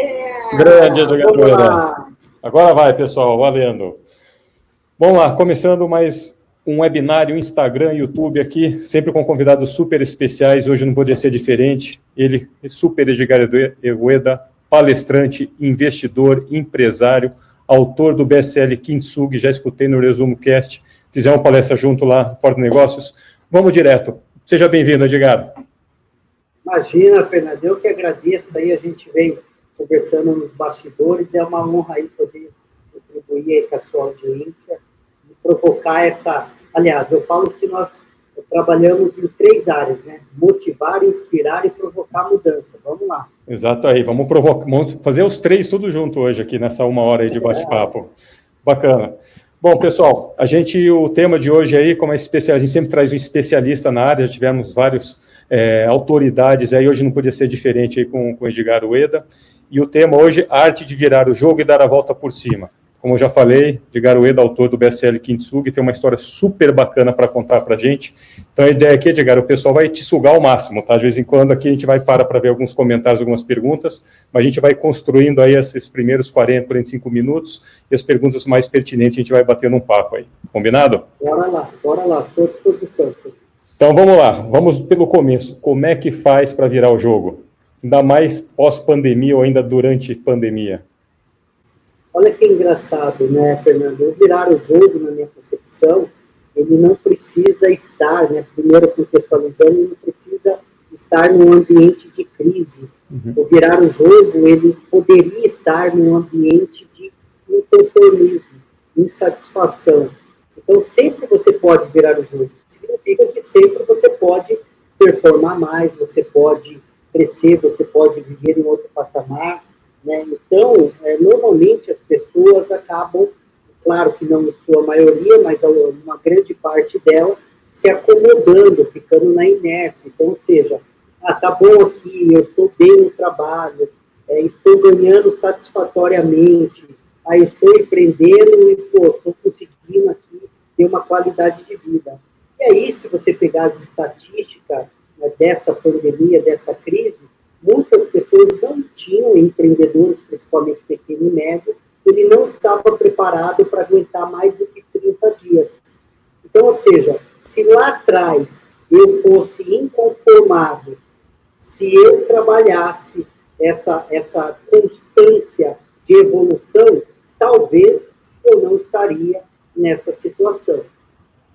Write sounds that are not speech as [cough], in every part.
É, Grande jogadora. Agora vai, pessoal, valendo. Vamos lá, começando mais um webinário, Instagram, YouTube aqui, sempre com convidados super especiais. Hoje não poderia ser diferente. Ele é super Edgar Egueda, palestrante, investidor, empresário, autor do BSL Kintsugi, já escutei no Resumo Cast, fizemos uma palestra junto lá, Fora Negócios. Vamos direto. Seja bem-vindo, Edgar. Imagina, Fernando, eu que agradeço aí, a gente vem conversando nos bastidores, é uma honra aí poder contribuir com a sua audiência e provocar essa... Aliás, eu falo que nós trabalhamos em três áreas, né? Motivar, inspirar e provocar mudança. Vamos lá. Exato aí, vamos provocar, vamos fazer os três tudo junto hoje aqui nessa uma hora aí de bate-papo. Bacana. Bom, pessoal, a gente, o tema de hoje aí, como é especial, a gente sempre traz um especialista na área, já tivemos vários é, autoridades aí, hoje não podia ser diferente aí com, com o Edgar Ueda, e o tema hoje, arte de virar o jogo e dar a volta por cima. Como eu já falei, de Garueda, autor do BSL Kintsugi, tem uma história super bacana para contar para a gente. Então, a ideia aqui, Edgar, o pessoal vai te sugar ao máximo, tá? De vez em quando aqui a gente vai parar para ver alguns comentários, algumas perguntas, mas a gente vai construindo aí esses primeiros 40, 45 minutos e as perguntas mais pertinentes a gente vai batendo um papo aí. Combinado? Bora lá, bora lá, estou à disposição. Então, vamos lá, vamos pelo começo. Como é que faz para virar o jogo? Ainda mais pós-pandemia ou ainda durante pandemia? Olha que engraçado, né, Fernando? O virar o jogo, na minha concepção, ele não precisa estar, né, primeiro contextualizando, ele não precisa estar num ambiente de crise. Uhum. O virar o jogo, ele poderia estar num ambiente de inconformismo, insatisfação. Então, sempre você pode virar o jogo. Significa que sempre você pode performar mais, você pode crescer, você pode viver em outro patamar, né? Então, é, normalmente as pessoas acabam, claro que não em sua maioria, mas uma grande parte dela, se acomodando, ficando na inércia. Então, ou seja, ah, tá bom aqui, eu estou bem no trabalho, é, estou ganhando satisfatoriamente, aí estou empreendendo e, estou conseguindo aqui ter uma qualidade de vida. E aí, se você pegar as estatísticas dessa pandemia, dessa crise, muitas pessoas não tinham, empreendedores, principalmente pequeno e médio, ele não estava preparado para aguentar mais do que 30 dias. Então, ou seja, se lá atrás eu fosse inconformado, se eu trabalhasse essa, essa constância de evolução, talvez eu não estaria nessa situação.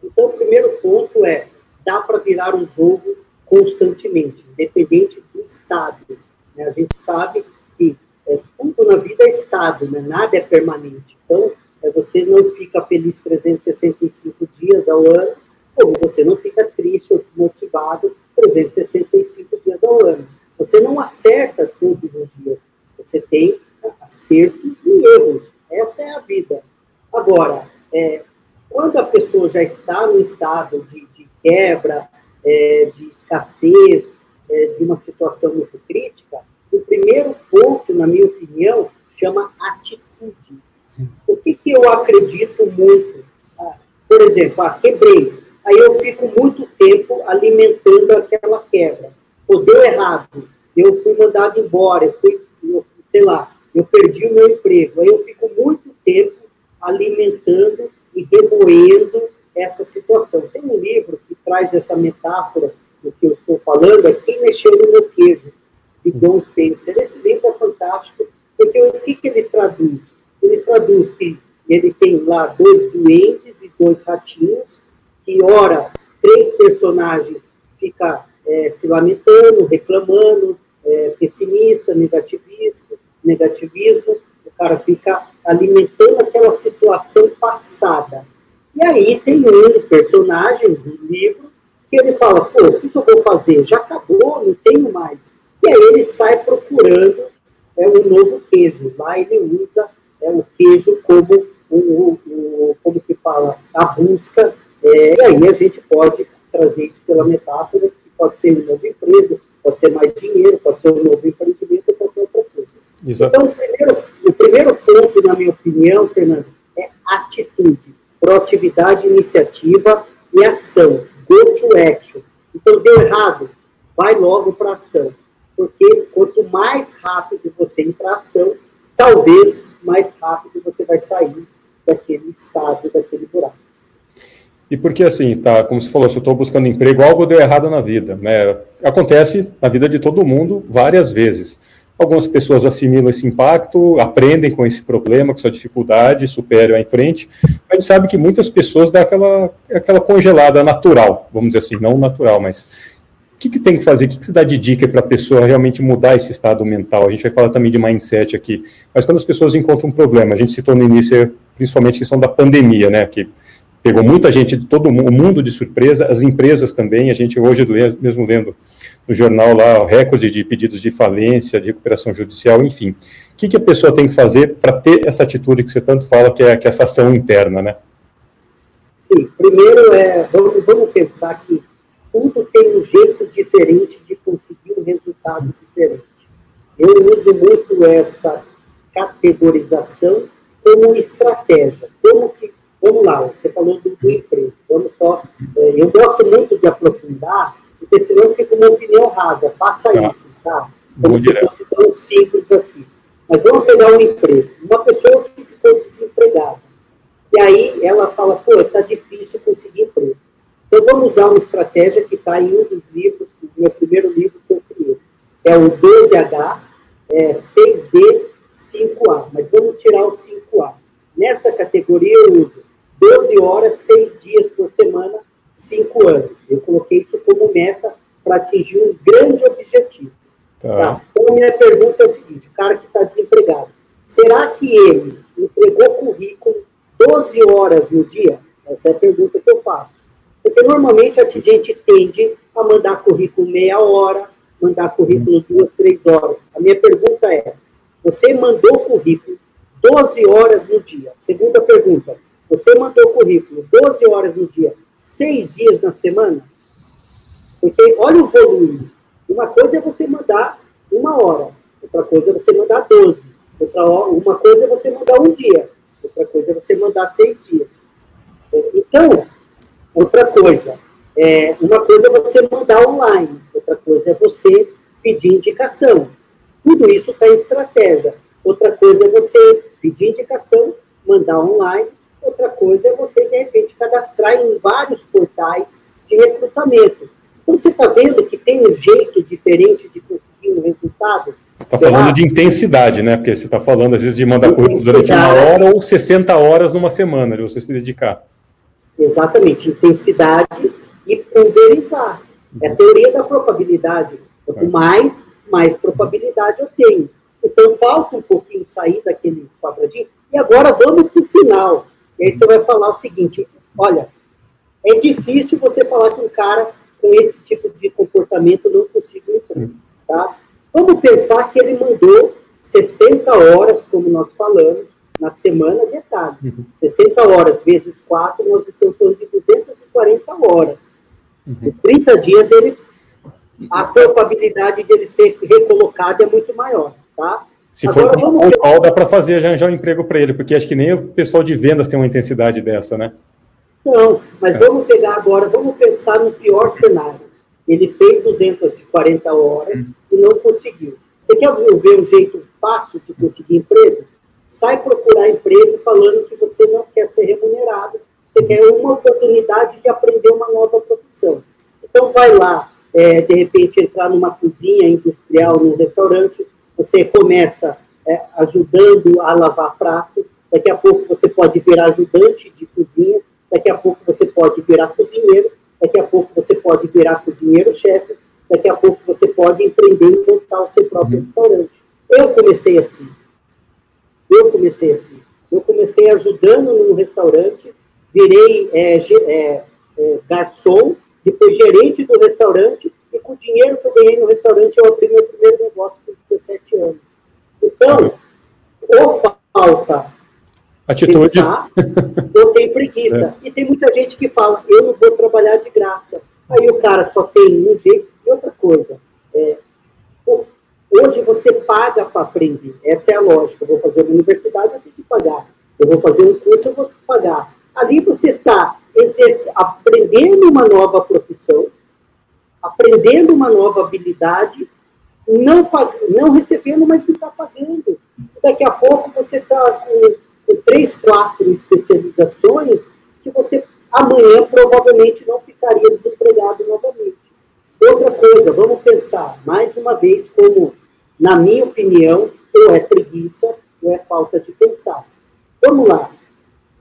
Então, o primeiro ponto é, dá para virar um jogo constantemente, independente do estado. Né? A gente sabe que é, tudo na vida é estado, né? nada é permanente. Então, é, você não fica feliz 365 dias ao ano, como você não fica triste ou desmotivado 365 dias ao ano. Você não acerta todos os dias. Você tem acertos e erros. Essa é a vida. Agora, é, quando a pessoa já está no estado de, de quebra, é, de escassez, é, de uma situação muito crítica, o primeiro ponto, na minha opinião, chama atitude. O que, que eu acredito muito? Ah, por exemplo, ah, quebrei. Aí eu fico muito tempo alimentando aquela quebra. Ou deu errado, eu fui mandado embora, eu fui, eu, sei lá, eu perdi o meu emprego. Aí eu fico muito tempo alimentando e remoendo essa situação. Tem um livro que traz essa metáfora do que eu estou falando, é Quem Mexeu no Meu Queijo, de John Spencer. Esse livro é fantástico, porque o que, que ele traduz? Ele traduz que ele tem lá dois doentes e dois ratinhos, que, ora, três personagens ficam é, se lamentando, reclamando, é, pessimista, negativismo, negativismo, o cara fica alimentando aquela situação passada. E aí tem um personagem do livro que ele fala, pô, o que, eu vou fazer? Já acabou, não tenho mais. E aí ele sai procurando é, um novo queijo. Lá ele usa é, o queijo como, o, o, como que fala, a busca. É, e aí a gente pode trazer isso pela metáfora, que pode ser um novo emprego, pode ser mais dinheiro, pode ser um novo empreendimento, qualquer outra coisa. Exato. Então, o primeiro, o primeiro ponto, na minha opinião, Fernando, é atitude, proatividade, iniciativa e ação go to action. Então, deu errado, vai logo para ação. Porque quanto mais rápido você ir para ação, talvez mais rápido você vai sair daquele estado, daquele buraco. E porque assim, tá, como você falou, se eu estou buscando emprego, algo deu errado na vida, né? Acontece na vida de todo mundo várias vezes. Algumas pessoas assimilam esse impacto, aprendem com esse problema, com essa dificuldade, superam em frente. Mas a gente sabe que muitas pessoas dão aquela, aquela congelada natural, vamos dizer assim, não natural, mas o que, que tem que fazer? O que, que se dá de dica para a pessoa realmente mudar esse estado mental? A gente vai falar também de mindset aqui, mas quando as pessoas encontram um problema, a gente citou no início, principalmente a questão da pandemia, né? Que pegou muita gente de todo o mundo de surpresa, as empresas também, a gente hoje mesmo lendo no jornal lá o recorde de pedidos de falência, de recuperação judicial, enfim. O que, que a pessoa tem que fazer para ter essa atitude que você tanto fala, que é, que é essa ação interna, né? Sim, primeiro é, vamos, vamos pensar que tudo tem um jeito diferente de conseguir um resultado diferente. Eu uso muito essa categorização como estratégia. Como que Vamos lá, você falou do, emprego. Vamos só. É, eu gosto muito de aprofundar, porque senão fica uma opinião rasa. Faça tá. isso, tá? Como se fosse tão simples assim. Mas vamos pegar um emprego. Uma pessoa que ficou desempregada. E aí ela fala, pô, está difícil conseguir emprego. Então vamos usar uma estratégia que está em um dos livros, no meu primeiro livro que eu criei. É o 12H, é, 6D, 5A. Mas vamos tirar o 5A. Nessa categoria eu uso 12 horas, 6 dias por semana, 5 anos. Eu coloquei meta para atingir um grande objetivo. Tá. Tá? Então, a minha pergunta é o seguinte: o cara que está desempregado, será que ele entregou currículo 12 horas no dia? Essa é a pergunta que eu faço. Porque normalmente a gente tende a mandar currículo meia hora, mandar currículo duas, três horas. A minha pergunta é: você mandou currículo 12 horas no dia? Segunda pergunta: você mandou currículo 12 horas no dia, 6 dias na semana? Porque olha o volume. Uma coisa é você mandar uma hora, outra coisa é você mandar 12. Outra, uma coisa é você mandar um dia, outra coisa é você mandar seis dias. É, então, outra coisa, é, uma coisa é você mandar online, outra coisa é você pedir indicação. Tudo isso está em estratégia. Outra coisa é você pedir indicação, mandar online, Outra coisa é você, de repente, cadastrar em vários portais de recrutamento. Então, você está vendo que tem um jeito diferente de conseguir um resultado? Você está falando de intensidade, né? Porque você está falando, às vezes, de mandar currículo durante uma hora ou 60 horas numa semana, de você se dedicar. Exatamente, intensidade e pulverizar. É a teoria da probabilidade. Quanto é. mais, mais probabilidade eu tenho. Então, falta um pouquinho sair daquele quadradinho. E agora vamos para o final. E aí você vai falar o seguinte: olha, é difícil você falar que um cara com esse tipo de comportamento não consiga um tá? Vamos pensar que ele mandou 60 horas, como nós falamos, na semana, detalhe. Uhum. 60 horas vezes 4, nós estamos falando de 240 horas. Uhum. Em 30 dias, ele, a probabilidade de ele ser recolocado é muito maior, tá? Se Agora, for com o dá para fazer já, já um emprego para ele, porque acho que nem o pessoal de vendas tem uma intensidade dessa, né? Não, mas vamos pegar agora, vamos pensar no pior cenário. Ele fez 240 horas e não conseguiu. Você quer ver um jeito fácil de conseguir emprego? Sai procurar emprego falando que você não quer ser remunerado, você quer uma oportunidade de aprender uma nova profissão. Então vai lá, é, de repente entrar numa cozinha industrial, num restaurante, você começa é, ajudando a lavar prato, daqui a pouco você pode virar ajudante de cozinha, daqui a pouco você pode virar cozinheiro, daqui a pouco você pode virar cozinheiro-chefe, daqui a pouco você pode empreender e montar o seu próprio uhum. restaurante. Eu comecei assim. Eu comecei assim. Eu comecei ajudando num restaurante, virei é, é, é, garçom, depois gerente do restaurante, e com o dinheiro que eu ganhei no restaurante, eu abri meu primeiro negócio com 17 anos. Então, ou falta Atitude. pensar, ou tem preguiça. [laughs] É. E tem muita gente que fala, eu não vou trabalhar de graça. Aí o cara só tem um jeito. E outra coisa, é, hoje você paga para aprender. Essa é a lógica. Eu vou fazer uma universidade, eu tenho que pagar. Eu vou fazer um curso, eu vou pagar. Ali você está aprendendo uma nova profissão, aprendendo uma nova habilidade não, não recebendo, mas não está pagando. Daqui a pouco você está com, com três, quatro especializações que você amanhã provavelmente não ficaria desempregado novamente. Outra coisa, vamos pensar mais uma vez como, na minha opinião, ou é preguiça ou é falta de pensar. Vamos lá.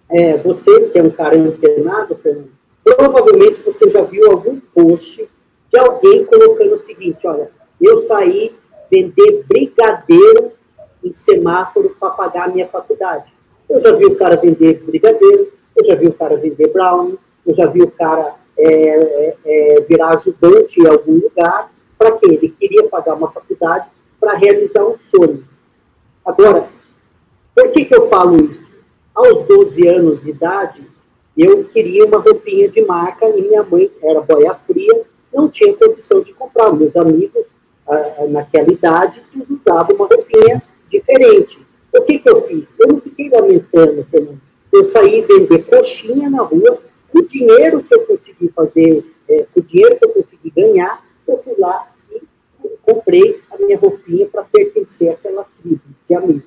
É, você que é um cara antenado, Fernando, provavelmente você já viu algum post de alguém colocando o seguinte, olha, eu saí vender brigadeiro em semáforo para pagar a minha faculdade. Eu já vi o cara vender brigadeiro, eu já vi o cara vender brownie, eu já vi o cara é, é, é virar ajudante em algum lugar. Para quê? Ele queria pagar uma faculdade para realizar um sonho. Agora, por que, que eu falo isso? Aos 12 anos de idade, eu queria uma roupinha de marca e minha mãe era boia fria, não tinha condição de comprar. Meus amigos, ah, naquela idade, usavam uma roupinha diferente. O que, que eu fiz? Eu não fiquei lamentando, Fernando. Eu saí vender coxinha na rua, com o dinheiro que eu consegui fazer, é, com o dinheiro que eu consegui ganhar, eu fui lá e comprei a minha roupinha para pertencer àquela tribo de amigos.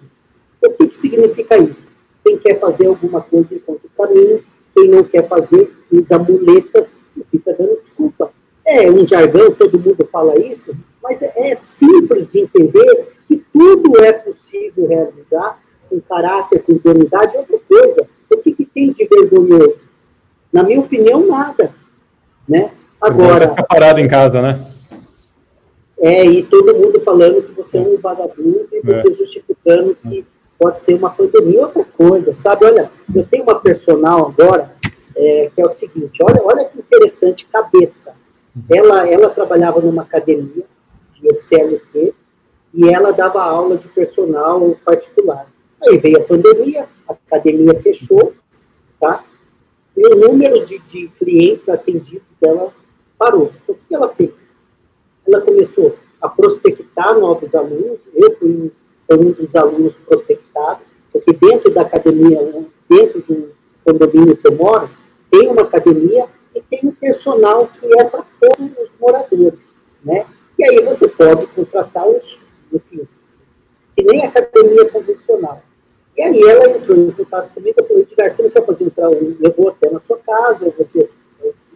O que, que significa isso? Quem quer fazer alguma coisa encontra caminho, quem não quer fazer, usa muletas e fica dando desculpa. É um jargão, todo mundo fala isso, mas é, é simples de entender que tudo é possível realizar com caráter, com idoneidade, outra coisa. O que, que tem de vergonhoso? Na minha opinião, nada. Né? Agora. Ficar parado em casa, né? É, e todo mundo falando que você é um vagabundo e você é. justificando que pode ser uma pandemia. Outra coisa, sabe? Olha, eu tenho uma personal agora é, que é o seguinte: olha, olha que interessante, cabeça. Ela, ela trabalhava numa academia de CLT e ela dava aula de personal particular. Aí veio a pandemia, a academia fechou, tá? E o número de, de clientes atendidos dela parou. Então, o que ela fez? Ela começou a prospectar novos alunos, eu fui um dos alunos prospectados, porque dentro da academia, dentro do condomínio que eu moro, tem uma academia e tem um personal que é para todos os moradores, né? E aí você pode contratar os, enfim, que nem academia convencional. E aí ela entrou em contato comigo e falou, Edgar, você não quer fazer um trabalho? Eu vou até na sua casa, você,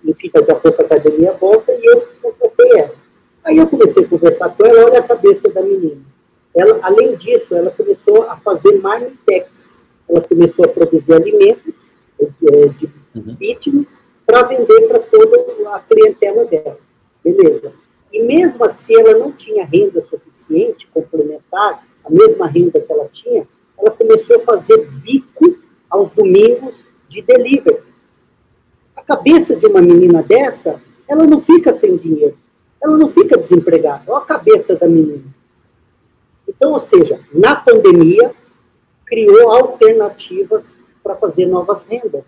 enfim, daqui a pouco a academia volta e eu contratei ela. Aí eu comecei a conversar com ela, olha a cabeça da menina. Ela, além disso, ela começou a fazer marmitex. Ela começou a produzir alimentos é, de uhum. fitness para vender para toda a clientela dela. Beleza. E mesmo assim, ela não tinha renda suficiente, complementar, a mesma renda que ela tinha, ela começou a fazer bico aos domingos de delivery. A cabeça de uma menina dessa, ela não fica sem dinheiro, ela não fica desempregada. Olha a cabeça da menina. Então, ou seja, na pandemia, criou alternativas para fazer novas rendas.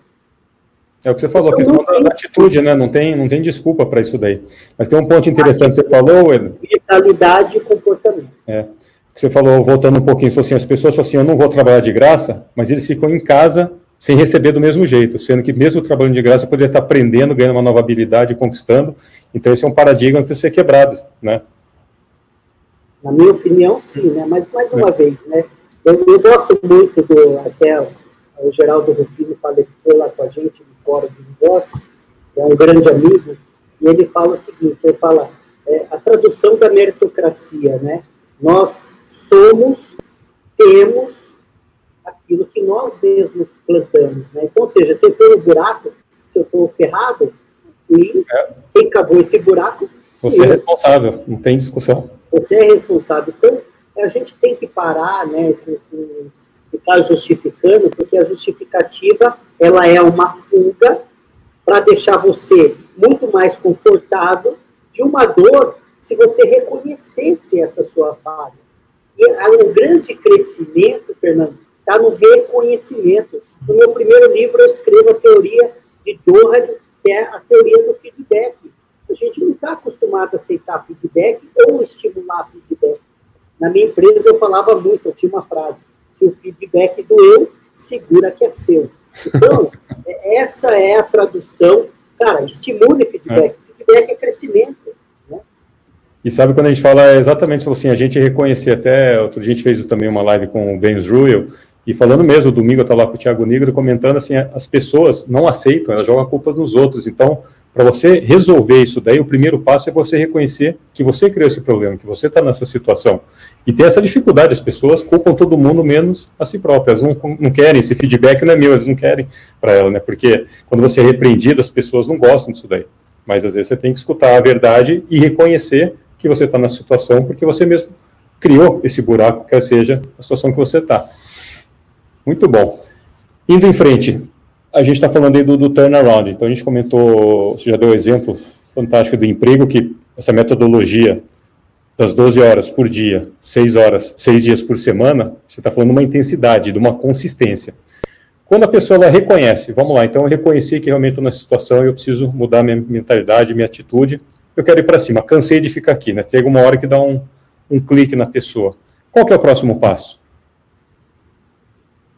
É o que você falou, a questão da atitude, né? Não tem, não tem desculpa para isso daí. Mas tem um ponto interessante que você falou, Edu. Mentalidade e comportamento. É. Você falou, voltando um pouquinho, assim, as pessoas falam assim, eu não vou trabalhar de graça, mas eles ficam em casa sem receber do mesmo jeito, sendo que mesmo trabalhando de graça, poderia estar aprendendo, ganhando uma nova habilidade, conquistando. Então, esse é um paradigma que precisa ser quebrado, né? Na minha opinião, sim, né? Mas, mais uma é. vez, né? Eu, eu, gosto muito do, até o Geraldo Rufino faleceu lá com a gente no Fórum de Negócios, é um grande amigo, e ele fala o seguinte, ele fala, é, a tradução da meritocracia, né? Nós somos, temos aquilo que nós mesmos plantamos, né? Então, ou seja, se eu estou no buraco, se eu estou ferrado, e é. quem cavou esse buraco... Você é responsável, não tem discussão. Você é responsável. Então, a gente tem que parar, né, com, com ficar justificando, porque a justificativa ela é uma fuga para deixar você muito mais confortável de uma dor se você reconhecesse essa sua falha. E o grande crescimento, Fernando, está no reconhecimento. No meu primeiro livro eu escrevo a teoria de Doherty, que é a teoria do feedback. A gente não está acostumado a aceitar feedback ou estimular feedback. Na minha empresa eu falava muito, eu tinha uma frase, se o feedback doeu, segura que é seu. Então, é, essa é a tradução. Cara, estimule feedback. É. Feedback é crescimento. Né? E sabe quando a gente fala exatamente assim, a gente reconhecer, até outro dia a gente fez também uma live com o Ben Ruel, e falando mesmo, domingo eu estava lá com o Thiago Negro comentando assim, as pessoas não aceitam, elas jogam a culpa nos outros. Então, para você resolver isso daí, o primeiro passo é você reconhecer que você criou esse problema, que você está nessa situação. E tem essa dificuldade, as pessoas culpam todo mundo menos a si próprias. Não, não querem, esse feedback não é meu, eles não querem para ela, né? Porque quando você é repreendido, as pessoas não gostam disso daí. Mas às vezes você tem que escutar a verdade e reconhecer que você está na situação, porque você mesmo criou esse buraco, quer seja a situação que você está. Muito bom. Indo em frente, a gente está falando aí do, do, turnaround. Então, a gente comentou, você já deu um exemplo fantástico do emprego, que essa metodologia das 12 horas por dia, 6 horas, 6 dias por semana, você está falando de uma intensidade, de uma consistência. Quando a pessoa ela reconhece, vamos lá, então eu reconheci que realmente estou nessa situação, eu preciso mudar minha mentalidade, minha atitude, eu quero ir para cima, cansei de ficar aqui, né? Tem alguma hora que dá um, um clique na pessoa. Qual que é o próximo passo?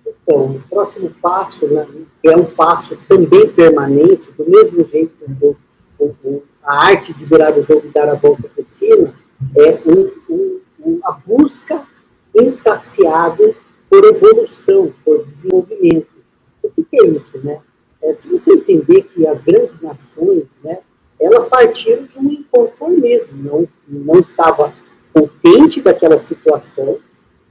Então, o próximo passo né, é um passo também permanente, do mesmo jeito que a arte de virar o jogo e dar a volta por cima, é um, um, uma busca insaciável por evolução, por desenvolvimento. O que, que é isso? Né? É, se você entender que as grandes nações, né, elas partiram de um inconformismo, não, não estava contente daquela situação,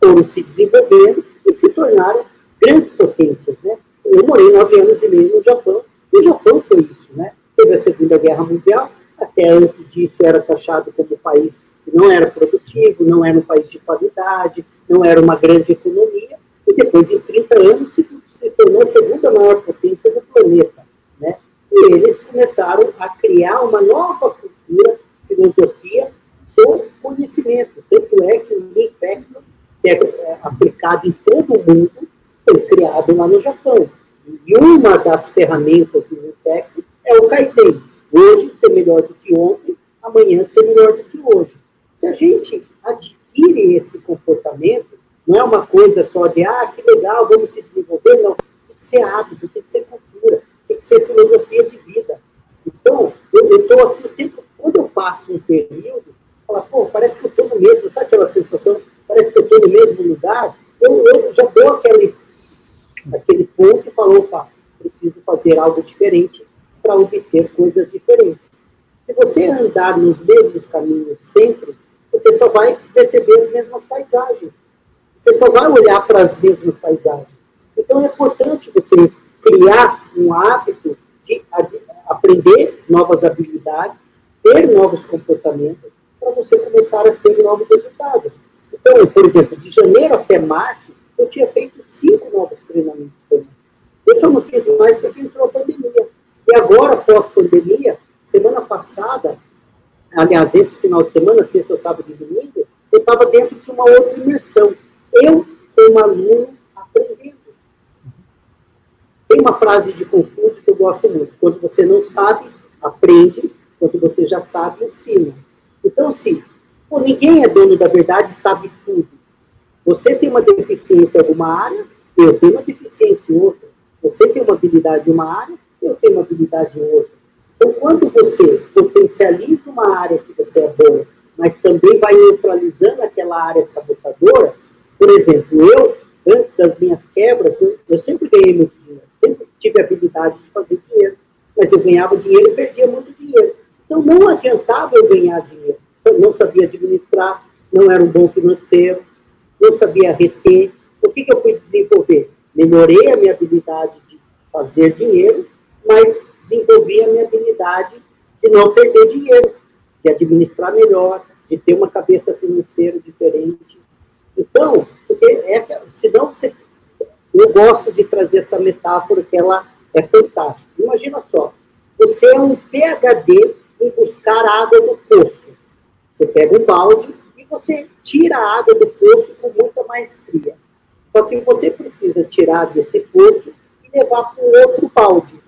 foram se desenvolvendo e se tornaram grandes potências, né? Eu morei nove anos e meio no Japão, e o Japão foi isso, né? Teve a Segunda Guerra Mundial, até antes disso era taxado como um país que não era produtivo, não era um país de qualidade, não era uma grande economia, e depois, em 30 anos, se, se tornou a segunda maior potência do planeta, né? E eles começaram a criar uma nova cultura, filosofia do conhecimento. Tanto é que o Lean Factor, que é, é aplicado em todo o mundo, foi criado lá no Japão. E uma das ferramentas do Intec é o Kaizen. Hoje ser melhor do que ontem, amanhã ser melhor do que hoje. Se a gente adquire esse comportamento, não é uma coisa só de, ah, que legal, vamos se desenvolver, não. Tem que ser hábito, tem que ser cultura, tem que ser filosofia de vida. Então, eu estou assim, o tempo, quando eu passo um período, falo, pô, parece que eu estou no mesmo, sabe aquela sensação? Parece que eu estou no mesmo lugar. Eu, eu já dou aquela aquele ponto e falou, opa, preciso fazer algo diferente para obter coisas diferentes. Se você andar nos mesmos caminhos sempre, você só vai perceber as mesmas paisagens. Você só vai olhar para as mesmas paisagens. Então é importante você criar um hábito de aprender novas habilidades, ter novos comportamentos, para você começar a ter novos resultados. Então, por exemplo, de janeiro até março, eu tinha feito cinco novos treinamentos Eu só não fiz mais porque entrou a pandemia. E agora, pós-pandemia, semana passada, aliás, esse final de semana, sexta, sábado e domingo, eu estava dentro de uma outra imersão. Eu, como aluno, aprendendo. Tem uma frase de Confúcio que eu gosto muito. Quando você não sabe, aprende. Quando você já sabe, ensina. Então, assim, pô, ninguém é dono da verdade sabe tudo. Você tem uma deficiência em alguma área, eu tenho uma deficiência em outra. Você tem uma habilidade em uma área, eu tenho uma habilidade em outra. Então, quando você potencializa uma área que você é boa, mas também vai neutralizando aquela área sabotadora, por exemplo, eu, antes das minhas quebras, eu, eu sempre ganhei muito dinheiro, sempre tive habilidade de fazer dinheiro, mas eu ganhava dinheiro e perdia muito dinheiro. Então, não adiantava eu ganhar dinheiro. Eu não sabia administrar, não era um bom financeiro, não sabia reter. O que, que eu fui desenvolver? Melhorei a minha habilidade de fazer dinheiro, mas desenvolvi a minha habilidade de não perder dinheiro, de administrar melhor, de ter uma cabeça financeira diferente. Então, porque é, senão você, eu gosto de trazer essa metáfora que ela é fantástica. Imagina só, você é um PhD em buscar água do poço. Você pega um balde e você tira a água do poço com muita maestria. Só que você precisa tirar desse poço e levar para um outro balde.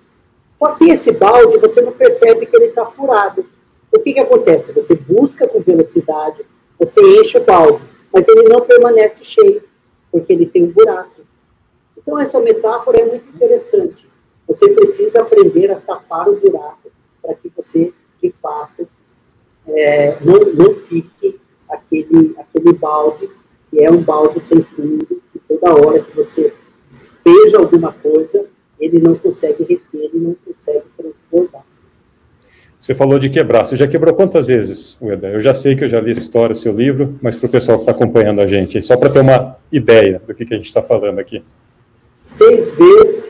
Só que esse balde você não percebe que ele está furado. O que, que acontece? Você busca com velocidade, você enche o balde, mas ele não permanece cheio, porque ele tem um buraco. Então, essa metáfora é muito interessante. Você precisa aprender a tapar o buraco para que você, de fato, é, não, não fique aquele, aquele balde, que é um balde sem fundo, que toda hora que você despeja alguma coisa, ele não consegue reter, ele não consegue transbordar. Você falou de quebrar. Você já quebrou quantas vezes, Ueda? Eu já sei que eu já li a história, seu livro, mas para o pessoal que está acompanhando a gente, só para ter uma ideia do que, que a gente está falando aqui. Seis vezes,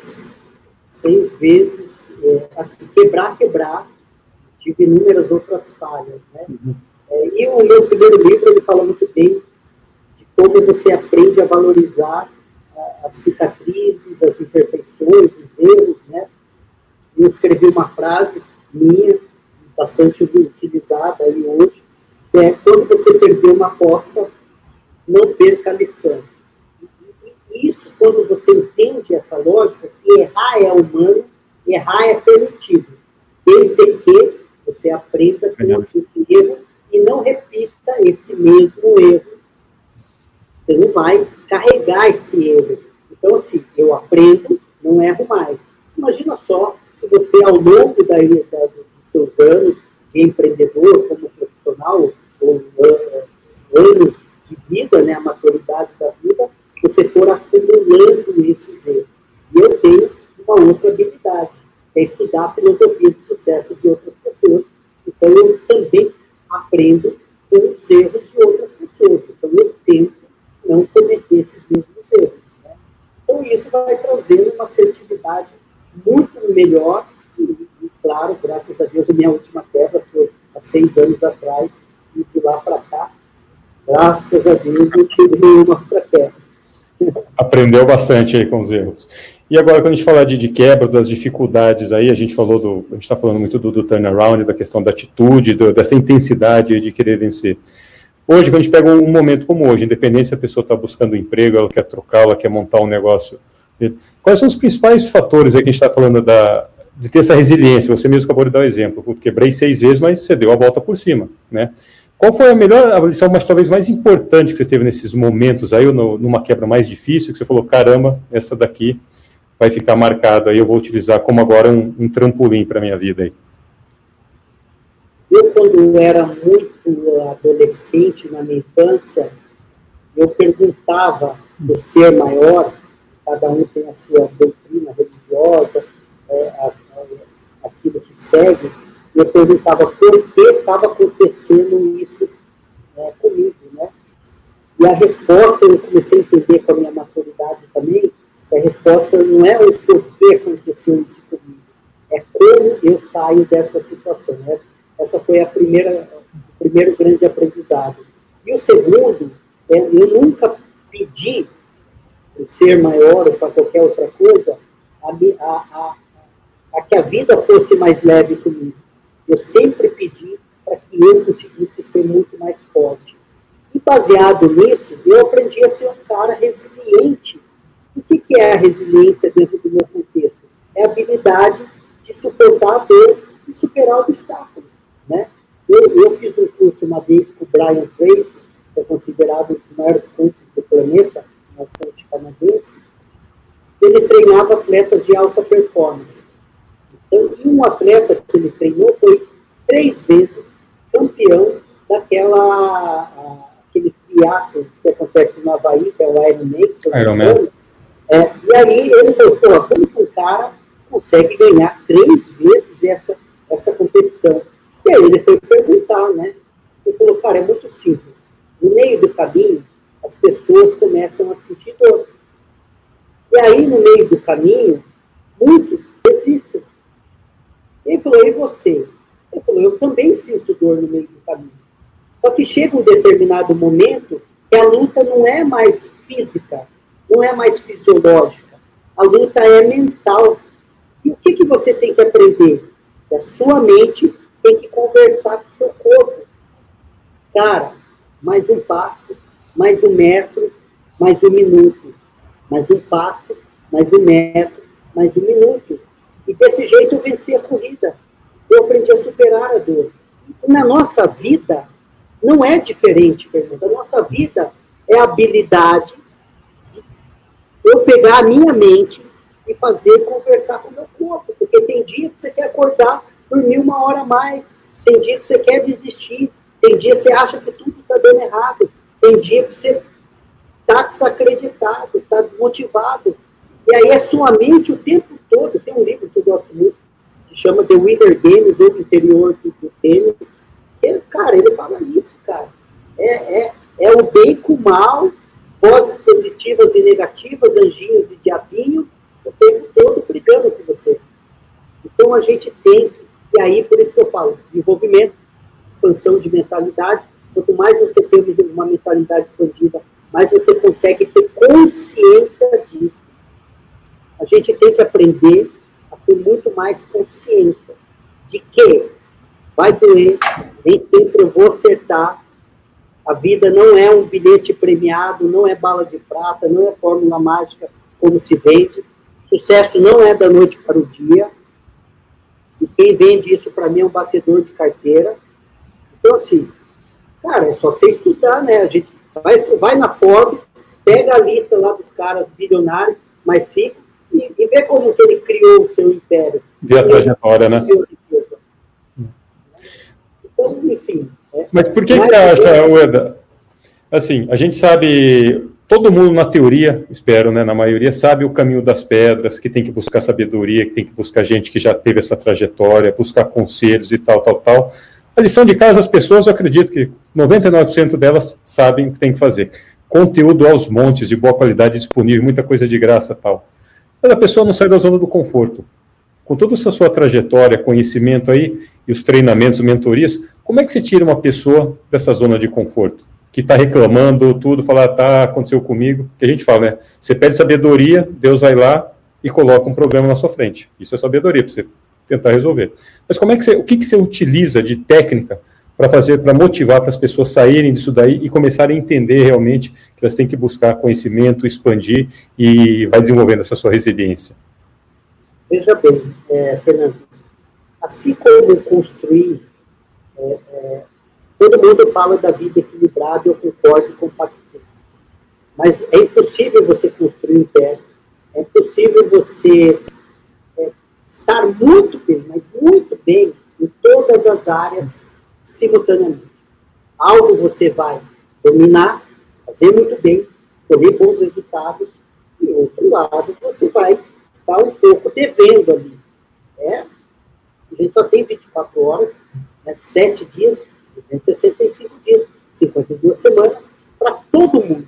seis vezes, é, assim, quebrar, quebrar, tive inúmeras outras falhas, né? Uhum. É, e o meu primeiro livro, ele fala muito bem de como você aprende a valorizar as cicatrizes, as imperfeições, os erros, né? Eu escrevi uma frase minha, bastante utilizada aí hoje, é quando você perder uma aposta, não perca a lição. E isso, quando você entende essa lógica, que errar é humano, errar é permitido, desde que você aprenda com esse erro e não repita esse mesmo erro. Você não vai carregar esse erro. Então, assim, eu aprendo, não erro mais. Imagina só se você, ao longo da, da, seus anos de empreendedor, como profissional, ou anos de vida, né, a maturidade da vida, você for acumulando esses erros. E eu tenho uma outra habilidade, é estudar a filosofia de sucesso de outras pessoas. Então, eu também aprendo com os erros de outras pessoas. Então, eu tento não cometer esses mesmos erros. Né? Então, isso vai trazendo uma assertividade muito melhor. Claro, graças a Deus, a minha última quebra foi há seis anos atrás, e de lá para cá, graças a Deus, não tive nenhuma outra quebra. [laughs] Aprendeu bastante aí com os erros. E agora, quando a gente falar de, de quebra, das dificuldades aí, a gente falou do. A gente está falando muito do, do, turnaround, da questão da atitude, do, dessa intensidade de querer vencer. Hoje, quando a gente pega um, momento como hoje, independente se a pessoa está buscando emprego, ela quer trocar, ela quer montar um negócio. Quais são os principais fatores aí que a gente está falando da, de ter essa resiliência? Você mesmo acabou de dar o exemplo. Eu quebrei seis vezes, mas você deu a volta por cima, né? Qual foi a melhor, a lição mais, talvez mais importante que você teve nesses momentos aí, ou no, numa quebra mais difícil, que você falou, caramba, essa daqui vai ficar marcada, aí eu vou utilizar como agora um, um trampolim para minha vida aí? Eu, quando era muito adolescente, na minha infância, eu perguntava do ser maior, cada um tem a sua doutrina religiosa, é, a, a, aquilo que segue, eu perguntava por que estava acontecendo isso é, comigo, né? E a resposta, eu comecei a entender com a minha maturidade também, a resposta não é o porquê aconteceu isso comigo, é como eu saio dessa situação. Essa, essa foi a primeira, o primeiro grande aprendizado. E o segundo, é, eu nunca pedi ser maior ou para qualquer outra coisa, a, a, a, que a vida fosse mais leve comigo. Eu sempre pedi para que eu conseguisse ser muito mais forte. E baseado nisso, eu aprendi a ser um cara resiliente. O que, que é a resiliência dentro do meu contexto? É a habilidade de suportar a dor e superar obstáculos. Né? Eu, eu fiz um curso uma vez com o Brian Tracy, que é considerado um dos maiores coaches do planeta, um coach canadense. Ele treinava atletas de alta performance. Então, um atleta que ele treinou foi três vezes campeão daquela aquele triatlo que acontece no Havaí, que é o Ironman. Ironman. É, e aí ele falou, como que um cara consegue ganhar três vezes essa, essa competição? E aí ele foi perguntar, né? Ele falou, cara, é muito simples. No meio do caminho, as pessoas começam a sentir dor. E aí, no meio do caminho, muitos. Ele falou, e você? Ele falou, eu também sinto dor no meio do caminho. Só que chega um determinado momento que a luta não é mais física, não é mais fisiológica. A luta é mental. E o que, que você tem que aprender? Que a sua mente tem que conversar com o seu corpo. Cara, mais um passo, mais um metro, mais um minuto. Mais um passo, mais um metro, mais um minuto. E desse jeito eu venci a corrida. Eu aprendi a superar a dor. Na nossa vida, não é diferente, Fernando. A nossa vida é a habilidade de eu pegar a minha mente e fazer conversar com o meu corpo. Porque tem dia que você quer acordar, dormir uma hora a mais. Tem dia que você quer desistir, tem dia que você acha que tudo está dando errado, tem dia que você está desacreditado, está desmotivado. E aí é sua mente o tempo todo. Tem um livro que eu gosto muito, que chama The Winner Game, do interior do, do tênis. Ele, cara, ele fala isso, cara. É, é, é o bem com o mal, vozes positivas e negativas, anjinhos e diabinhos, o tempo todo brigando com você. Então a gente tem, e aí por isso que eu falo, desenvolvimento, expansão de mentalidade, quanto mais você tem uma mentalidade expandida, mais você consegue ter consciência disso. A gente tem que aprender a ter muito mais consciência de que vai doer, nem sempre eu vou acertar. A vida não é um bilhete premiado, não é bala de prata, não é fórmula mágica como se vende. Sucesso não é da noite para o dia. E quem vende isso para mim é um batedor de carteira. Então, assim, cara, é só você estudar, né? A gente vai, vai na Forbes, pega a lista lá dos caras bilionários, mais ricos, e, e vê como que ele criou o seu império. Vê a trajetória, né? Então, enfim. É, Mas por que, que você acha, Ueda? Assim, a gente sabe todo mundo na teoria, espero, né, na maioria, sabe o caminho das pedras, que tem que buscar sabedoria, que tem que buscar gente que já teve essa trajetória, buscar conselhos e tal, tal, tal. A lição de casa, as pessoas, eu acredito que 99% delas sabem o que tem que fazer. Conteúdo aos montes, de boa qualidade disponível, muita coisa de graça tal. Mas a pessoa não sai da zona do conforto. Com toda essa sua trajetória, conhecimento aí, e os treinamentos, mentorias, como é que se tira uma pessoa dessa zona de conforto? Que está reclamando tudo, fala, tá, aconteceu comigo. Que a gente fala, né? Você pede sabedoria, Deus vai lá e coloca um problema na sua frente. Isso é sabedoria para você tentar resolver. Mas como é que você, o que, que você utiliza de técnica para fazer, para motivar para as pessoas saírem disso daí e começarem a entender realmente que elas têm que buscar conhecimento, expandir e vai desenvolvendo essa sua resiliência? Veja bem, é, Fernando, assim como construir, é, é, todo mundo fala da vida equilibrada, eu concordo com o Mas é impossível você construir um império, é impossível você estar muito bem, mas muito bem em todas as áreas simultaneamente. Algo você vai dominar, fazer muito bem, colher bons resultados, e outro lado você vai estar um pouco devendo ali. É? A gente só tem 24 horas, né, 7 dias, 265 dias, 52 semanas para todo mundo.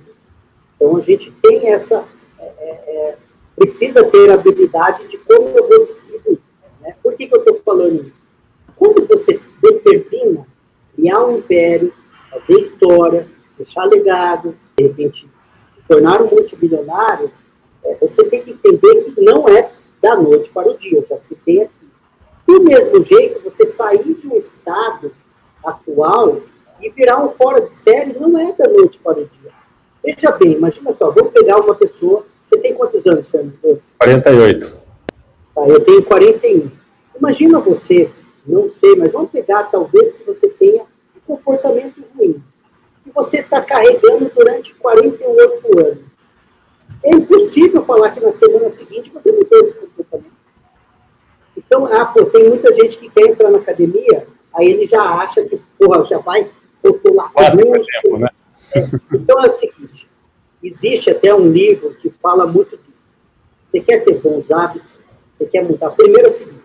Então a gente tem essa. É, é, é precisa ter a habilidade de como eu vou né? Por que, que eu estou falando isso? Quando você determina criar um império, fazer história, deixar legado, de repente se tornar um multibilionário, é, você tem que entender que não é da noite para o dia, já citei aqui. Do mesmo jeito, você sair de um estado atual e virar um fora de série não é da noite para o dia. Veja bem, imagina só, vamos pegar uma pessoa, você tem quantos anos, Fernando? 48. Tá, eu tenho 41. Imagina você, não sei, mas vamos pegar talvez que você tenha um comportamento ruim, que você está carregando durante 48 anos. É impossível falar que na semana seguinte você não tem esse comportamento. Então, ah, pô, tem muita gente que quer entrar na academia, aí ele já acha que, porra, já vai rotular. Exemplo, né? É, então é o seguinte, existe até um livro que fala muito disso. Você quer ter bons hábitos, você quer mudar. Primeiro é o seguinte,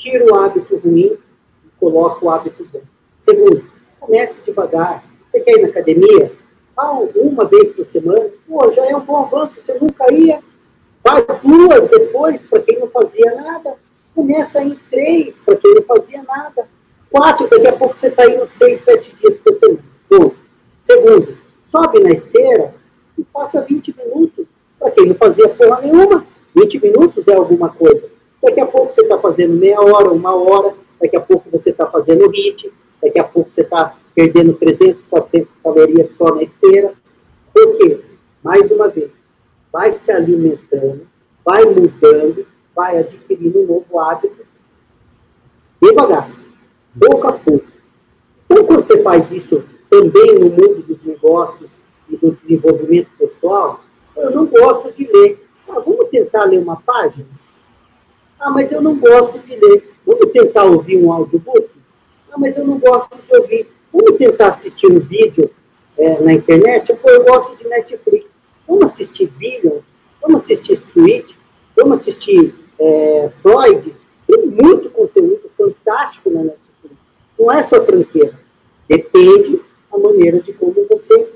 tira o hábito ruim e coloca o hábito bom. Segundo, comece devagar. Você quer ir na academia? Ah, uma vez por semana? Pô, já é um bom avanço. Você nunca ia? Vai duas depois, para quem não fazia nada. Começa em três, para quem não fazia nada. Quatro, daqui a pouco você está indo seis, sete dias por semana. Bom. Segundo, sobe na esteira e passa 20 minutos. Para quem não fazia porra nenhuma, 20 minutos é alguma coisa. Daqui a pouco você está fazendo meia hora, uma hora, daqui a pouco você está fazendo HIT, daqui a pouco você está perdendo 300, 400 calorias só na esteira. Por quê? Mais uma vez, vai se alimentando, vai mudando, vai adquirindo um novo hábito devagar, pouco a pouco. Então, quando você faz isso também no mundo dos negócios e do desenvolvimento pessoal, eu não gosto de ler. Ah, vamos tentar ler uma página? Ah, mas eu não gosto de ler. Vamos tentar ouvir um audiobook? Ah, mas eu não gosto de ouvir. Vamos tentar assistir um vídeo é, na internet? Pô, eu gosto de Netflix. Vamos assistir Billions? Vamos assistir Switch? Vamos assistir é, Freud? Tem muito conteúdo fantástico na Netflix. Não é só tranqueira. Depende a maneira de como você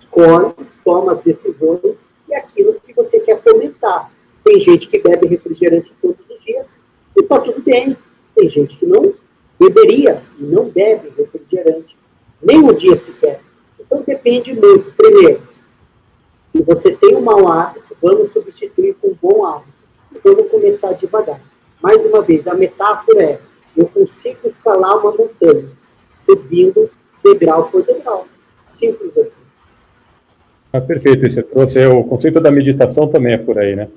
escolhe, toma as decisões e aquilo que você quer fomentar. Tem gente que bebe refrigerante dias e está tudo bem. Tem gente que não beberia e não bebe refrigerante, nem um dia sequer. Então depende muito. Primeiro, se você tem um mau hábito, vamos substituir com um bom hábito. Vamos começar devagar. Mais uma vez, a metáfora é: eu consigo escalar uma montanha, subindo degrau por degrau. Simples assim. Ah, perfeito, você trouxe o conceito da meditação também é por aí, né?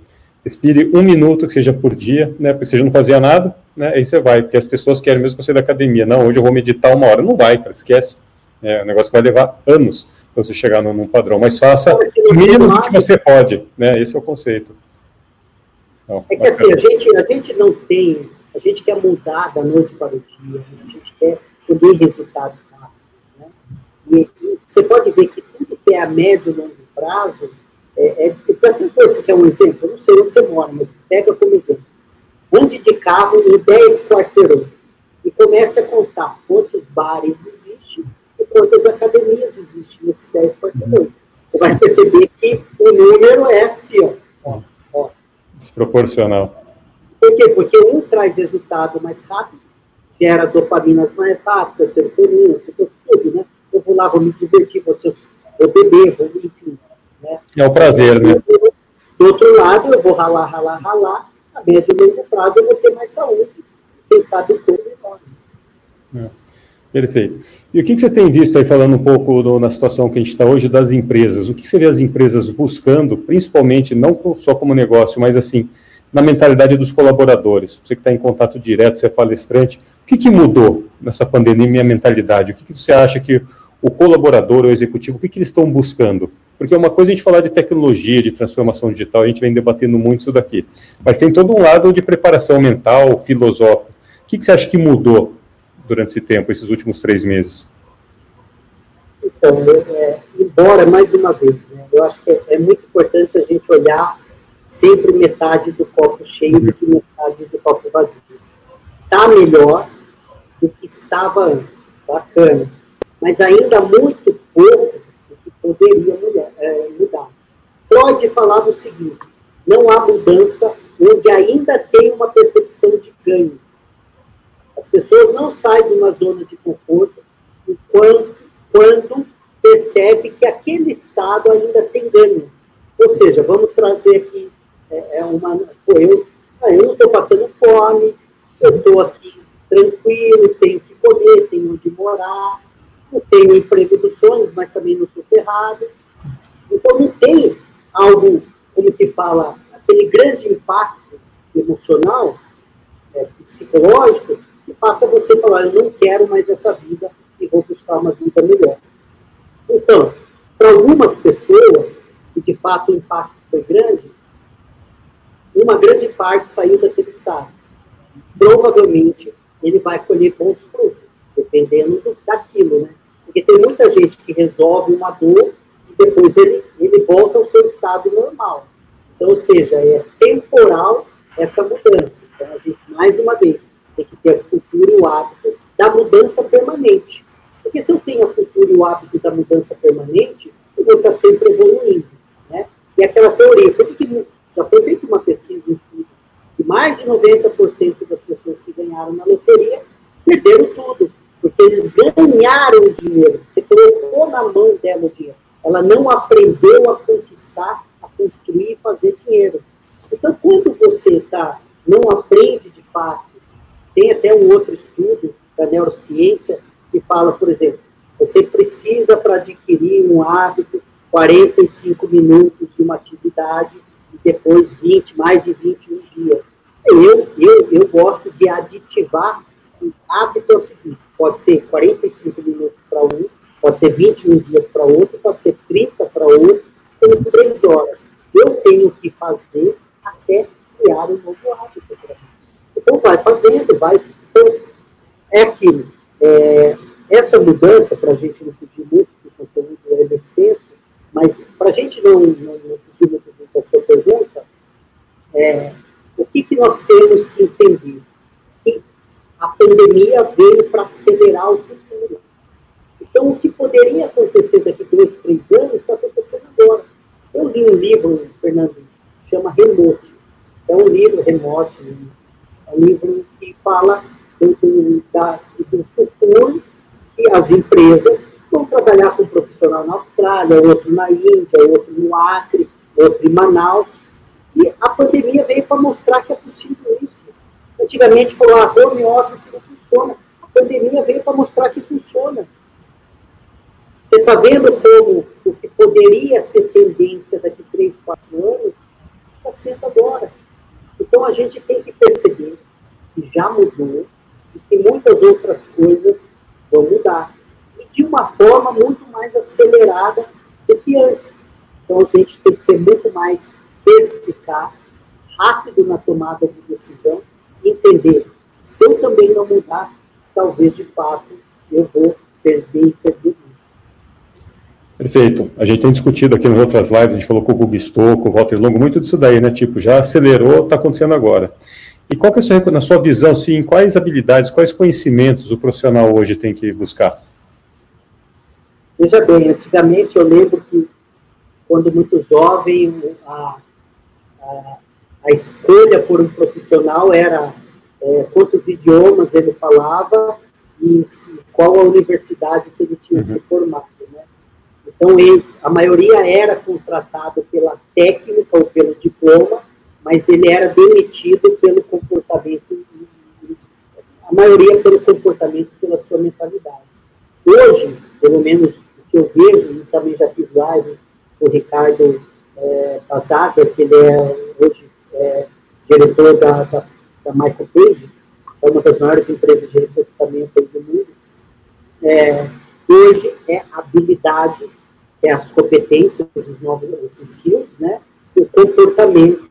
Respire um minuto, que seja por dia, né? Porque você já não fazia nada, né? Aí você vai, porque as pessoas querem mesmo você da academia. Não, hoje eu vou meditar uma hora. Não vai, cara, esquece. É um negócio que vai levar anos para você chegar num, num, padrão. Mas faça o mínimo que você pode, né? Esse é o conceito. Então, é que assim, a gente, a gente não tem, a gente quer mudar da noite para o dia, a gente quer ter resultados rápidos, né? E, e você pode ver que tudo que é a médio e longo prazo, é, é, você quer um exemplo? Eu não sei onde você mora, mas pega como exemplo. Ande de carro em 10 quarteirões e comece a contar quantos bares existem e quantas academias existem nesses 10 quarteirões. Você vai perceber que o número é assim, ó. ó, ó. Desproporcional. Por quê? Porque um traz resultado mais rápido, gera dopaminas mais rápidas, serotonina, tudo, né? Eu vou lá, vou me divertir, vou, vou beber, vou, enfim. Né? É o prazer, né? Do outro lado, eu vou ralar, ralar, ralar, a médio e longo prazo eu vou ter mais saúde, quem sabe o corpo melhor. É. Perfeito. E o que, você tem visto aí, falando um pouco do, na situação que a gente está hoje, das empresas? O que você vê as empresas buscando, principalmente, não só como negócio, mas assim, na mentalidade dos colaboradores? Você que está em contato direto, você é palestrante, o que, que mudou nessa pandemia, a mentalidade? O que, que você acha que o colaborador, o executivo, o que, que eles estão buscando? Porque é uma coisa a gente falar de tecnologia, de transformação digital, a gente vem debatendo muito isso daqui. Mas tem todo um lado de preparação mental, filosófica. O que, que você acha que mudou durante esse tempo, esses últimos três meses? Então, é, embora, mais uma vez, né, eu acho que é, é, muito importante a gente olhar sempre metade do copo cheio do que metade do copo vazio. Está melhor do que estava antes. Bacana. Mas ainda muito pouco poderia mudar. É, mudar. Freud falava o seguinte: não há mudança onde ainda tem uma percepção de ganho. As pessoas não saem de uma zona de conforto enquanto, quando percebe que aquele estado ainda tem ganho. Ou seja, vamos trazer aqui é, é uma. Eu, ah, eu não estou passando fome, eu estou aqui tranquilo, tenho que comer, tenho onde morar, não tenho o emprego dos sonhos, mas também não sou ferrado. Então não tem algo, como que fala, aquele grande impacto emocional, é, psicológico, que faça você falar, eu não quero mais essa vida e vou buscar uma vida melhor. Então, para algumas pessoas, e de fato o impacto foi grande, uma grande parte saiu daquele estado. Provavelmente ele vai colher bons frutos, dependendo do, daquilo, né? Porque tem muita gente que resolve uma dor e depois ele, ele volta ao seu estado normal. Então, ou seja, é temporal essa mudança. Então, a gente, mais uma vez, tem que ter a cultura e o hábito da mudança permanente. Porque se eu tenho a cultura e o hábito da mudança permanente, eu vou estar sempre evoluindo. Né? E aquela teoria, por que já foi feita uma pesquisa que mais de 90% das pessoas que ganharam na loteria perderam tudo eles ganharam dinheiro. Você colocou na mão dela o dinheiro. Ela não aprendeu a conquistar, a construir e fazer dinheiro. Então, quando você tá, não aprende de fato, tem até um outro estudo da neurociência que fala, por exemplo, você precisa para adquirir um hábito 45 minutos de uma atividade e depois 20, mais de 21 dias. Eu, eu, eu gosto de aditivar o hábito é o seguinte, Pode ser 45 minutos para um, pode ser 21 dias para outro, pode ser 30 para outro, ou 3 horas. Eu tenho que fazer até criar um novo hábito. Então, vai fazendo, vai. Então, é aquilo. é, essa mudança, para a gente não fugir muito, porque o conteúdo é extenso, mas para a gente não, não, não muito da sua pergunta, é, o que, que nós temos que entender? A pandemia veio para acelerar o futuro. Então, o que poderia acontecer daqui a dois, três anos está acontecendo agora. Eu li um livro, Fernando, chama Remote. É um livro remote, é um livro que fala do, do, da, do futuro que as empresas vão trabalhar com um profissional na Austrália, outro na Índia, outro no Acre, outro em Manaus. E a pandemia veio para mostrar que é possível. Antigamente falou, ah, home office não funciona. A pandemia veio para mostrar que funciona. Você está vendo como o que poderia ser tendência daqui a três, quatro anos está sendo agora. Então a gente tem que perceber que já mudou e que muitas outras coisas vão mudar. E de uma forma muito mais acelerada do que antes. Então a gente tem que ser muito mais eficaz, rápido na tomada de decisão entender. Se eu também não mudar, talvez de fato eu vou perder e perder. Perfeito. A gente tem discutido aqui nas outras lives, a gente falou com o Gugu Stocco, o Walter Longo, muito disso daí, né? Tipo, já acelerou, está acontecendo agora. E qual que é a sua, na sua visão, sim, quais habilidades, quais conhecimentos o profissional hoje tem que buscar? Veja bem, antigamente eu lembro que, quando muito jovem, a, a, a escolha por um profissional era é, quantos idiomas ele falava e se, qual a universidade que ele tinha uhum. se formado. Então, ele, a maioria era contratado pela técnica ou pelo diploma, mas ele era demitido pelo comportamento, a maioria pelo comportamento, pela sua mentalidade. Hoje, pelo menos o que eu vejo, e também já fiz live com o Ricardo é, que ele é hoje é, diretor da, da, da é uma das maiores empresas de recrutamento do mundo. É, hoje é habilidade é as competências, os novos os skills, né? o comportamento,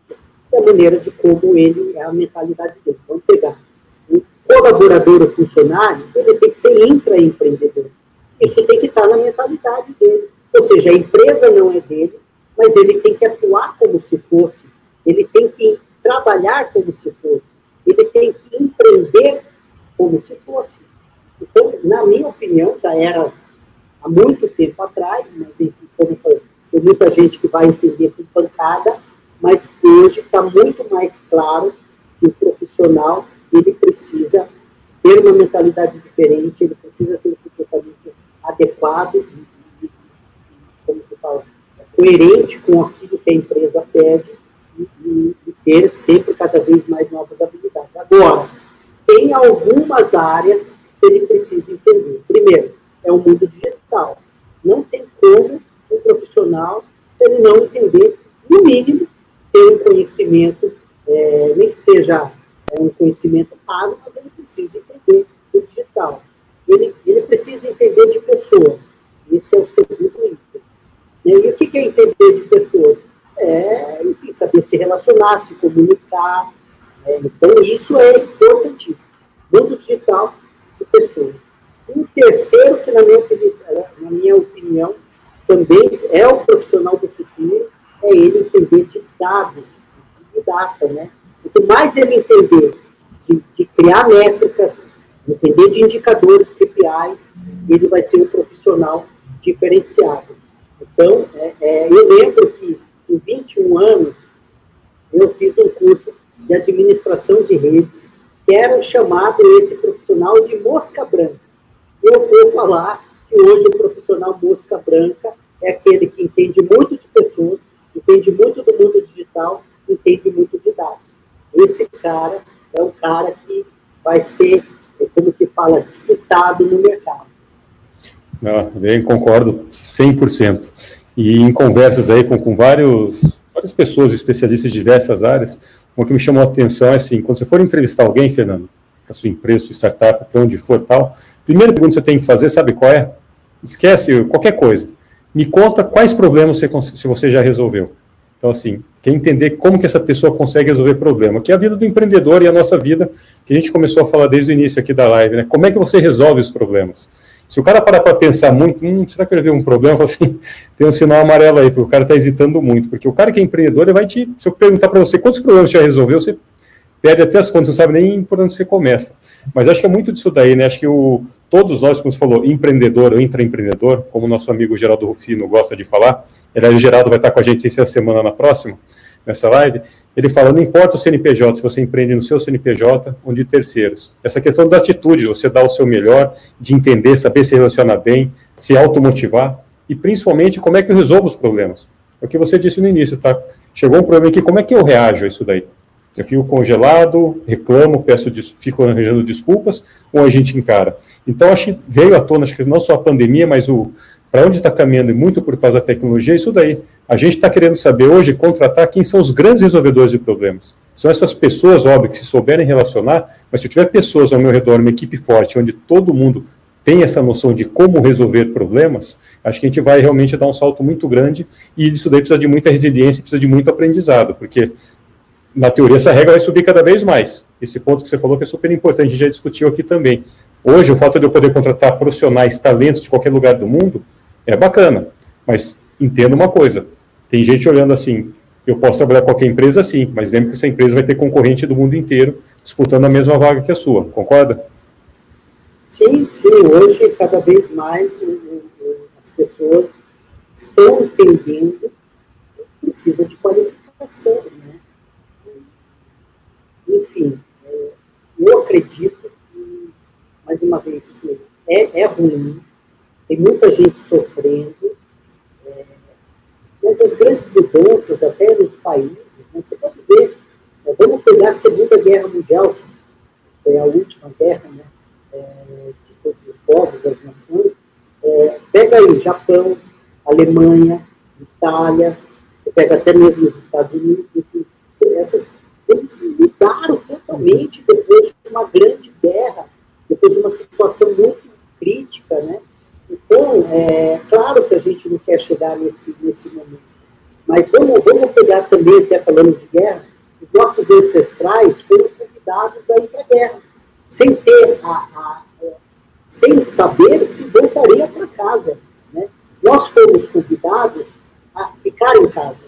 a maneira de como ele, é a mentalidade dele. Vamos pegar um colaborador ou funcionário, ele tem que ser intraempreendedor. Isso tem que estar na mentalidade dele. Ou seja, a empresa não é dele, mas ele tem que atuar como se fosse, ele tem que trabalhar como se fosse, ele tem que empreender como se fosse. Então, na minha opinião, já era há muito tempo atrás, mas enfim, como foi, tem muita gente que vai entender com pancada, mas hoje está muito mais claro que o profissional ele precisa ter uma mentalidade diferente, ele precisa ter um comportamento adequado, e, como se fala, coerente com aquilo que a empresa pede e, e, ter sempre cada vez mais novas habilidades. Agora, tem algumas áreas que ele precisa entender. Primeiro, é o mundo digital. Não tem como um profissional, ele não entender, no mínimo, ter um conhecimento, é, nem que seja é, um conhecimento pago, mas ele precisa entender o digital. Ele, ele precisa entender de pessoas. Esse é o segundo item. E o que é entender de pessoas? É, enfim, saber se relacionar, se comunicar. É, então, isso é importantíssimo. Mundo digital de pessoas. Um terceiro, que na minha, na minha opinião também é o profissional do futuro, é ele entender de dados, de data, né? Quanto mais ele entender de, de criar métricas, entender de indicadores KPIs, ele vai ser um profissional diferenciado. Então, é, é, eu lembro que em 21 anos eu fiz um curso de administração de redes, que era chamado esse profissional de mosca branca eu vou falar que hoje o profissional mosca branca é aquele que entende muito de pessoas, entende muito do mundo digital, entende muito de dados. Esse cara é um cara que vai ser, como que fala, disputado no mercado. Ah, bem, concordo 100%. E em conversas aí com, com vários, várias pessoas, especialistas de diversas áreas, uma que me chamou a atenção é assim, quando você for entrevistar alguém, Fernando, para sua empresa, sua startup, para onde for tal, primeira pergunta que você tem que fazer, sabe qual é? Esquece qualquer coisa. Me conta quais problemas você, se você já resolveu. Então, assim, quer entender como que essa pessoa consegue resolver problema, que é a vida do empreendedor e a nossa vida, que a gente começou a falar desde o início aqui da live, né? Como é que você resolve os problemas? Se o cara parar para pensar muito, hum, será que ele viu um problema? [laughs] Assim, tem um sinal amarelo aí, porque o cara está hesitando muito. Porque o cara que é empreendedor, ele vai te. Se eu perguntar para você quantos problemas já resolveu, você perde até as contas, não sabe nem por onde você começa. Mas acho que é muito disso daí, né? Acho que o, todos nós, como você falou, empreendedor ou intraempreendedor, como o nosso amigo Geraldo Rufino gosta de falar, ele, o Geraldo vai estar com a gente essa semana na próxima, nessa live, ele fala, não importa o CNPJ, se você empreende no seu CNPJ ou de terceiros. Essa questão da atitude, você dá o seu melhor, de entender, saber se relacionar bem, se automotivar, e principalmente como é que eu resolvo os problemas. É o que você disse no início, tá? Chegou um problema aqui, como é que eu reajo a isso daí? Eu fico congelado, reclamo, peço, fico arranjando desculpas, ou a gente encara. Então, acho que veio à tona, acho que não só a pandemia, mas o para onde está caminhando, e muito por causa da tecnologia, é isso daí. A gente está querendo saber hoje, contratar quem são os grandes resolvedores de problemas. São essas pessoas, óbvio, que se souberem relacionar, mas se eu tiver pessoas ao meu redor, uma equipe forte, onde todo mundo tem essa noção de como resolver problemas, acho que a gente vai realmente dar um salto muito grande, e isso daí precisa de muita resiliência, precisa de muito aprendizado, porque na teoria, essa regra vai subir cada vez mais. Esse ponto que você falou que é super importante, a gente já discutiu aqui também. Hoje, o fato de eu poder contratar profissionais, talentos de qualquer lugar do mundo, é bacana. Mas entenda uma coisa: tem gente olhando assim, eu posso trabalhar com qualquer empresa sim, mas lembre que essa empresa vai ter concorrente do mundo inteiro disputando a mesma vaga que a sua, concorda? Sim, sim. Hoje, cada vez mais, as pessoas estão entendendo que precisa de qualificação, né? enfim, é, eu acredito, que, mais uma vez, que é, é ruim, tem muita gente sofrendo, é, mas as grandes mudanças, até nos países, né, você pode ver, é, vamos pegar a Segunda Guerra Mundial, que foi a última guerra né, é, de todos os povos, das nações, é, pega aí Japão, Alemanha, Itália, pega até mesmo os Estados Unidos, enfim, essas eles mudaram totalmente depois de uma grande guerra, depois de uma situação muito crítica, né? Então, é claro que a gente não quer chegar nesse, nesse momento, mas vamos, vamos pegar também, até falando de guerra, os nossos ancestrais foram convidados a ir para a guerra, sem ter a, a, a, sem saber se voltaria para casa. Né? Nós fomos convidados a ficar em casa.